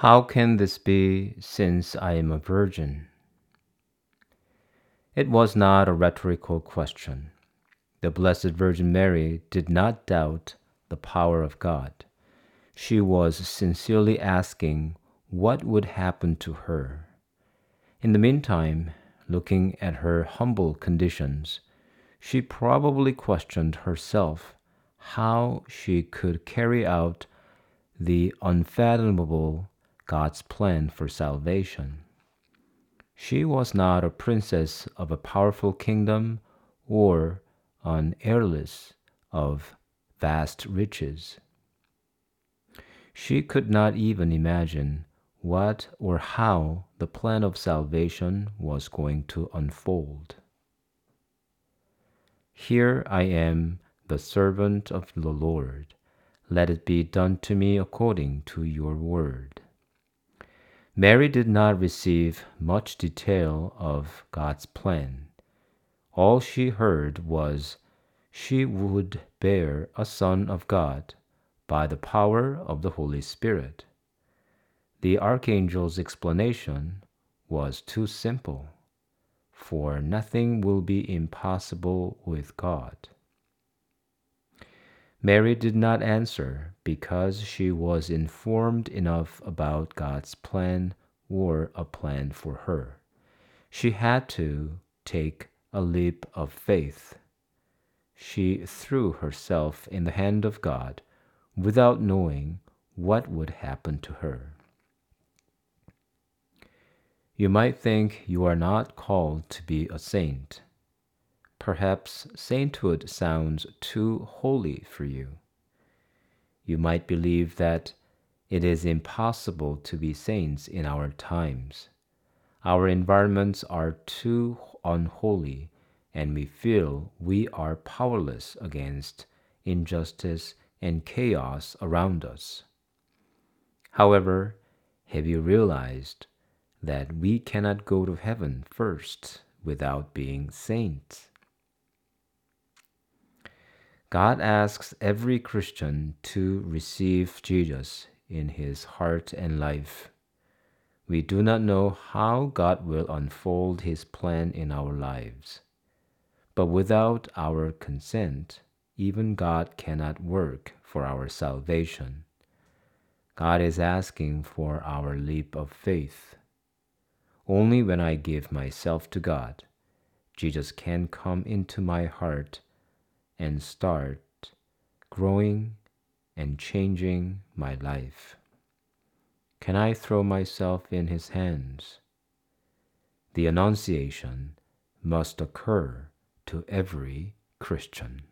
How can this be, since I am a virgin? It was not a rhetorical question. The Blessed Virgin Mary did not doubt the power of God. She was sincerely asking what would happen to her. In the meantime, looking at her humble conditions, she probably questioned herself how she could carry out the unfathomable God's plan for salvation. She was not a princess of a powerful kingdom or an heiress of vast riches. She could not even imagine what or how the plan of salvation was going to unfold. Here I am, the servant of the Lord. Let it be done to me according to your word. Mary did not receive much detail of God's plan. All she heard was she would bear a Son of God by the power of the Holy Spirit. The archangel's explanation was too simple, for nothing will be impossible with God. Mary did not answer because she was informed enough about God's plan or a plan for her. She had to take a leap of faith. She threw herself in the hand of God without knowing what would happen to her. You might think you are not called to be a saint. Perhaps sainthood sounds too holy for you. You might believe that it is impossible to be saints in our times. Our environments are too unholy, and we feel we are powerless against injustice and chaos around us. However, have you realized that we cannot go to heaven first without being saints. God asks every Christian to receive Jesus in his heart and life. We do not know how God will unfold his plan in our lives. But without our consent, even God cannot work for our salvation. God is asking for our leap of faith. Only when I give myself to God, Jesus can come into my heart and start growing and changing my life. Can I throw myself in His hands? The Annunciation must occur to every Christian.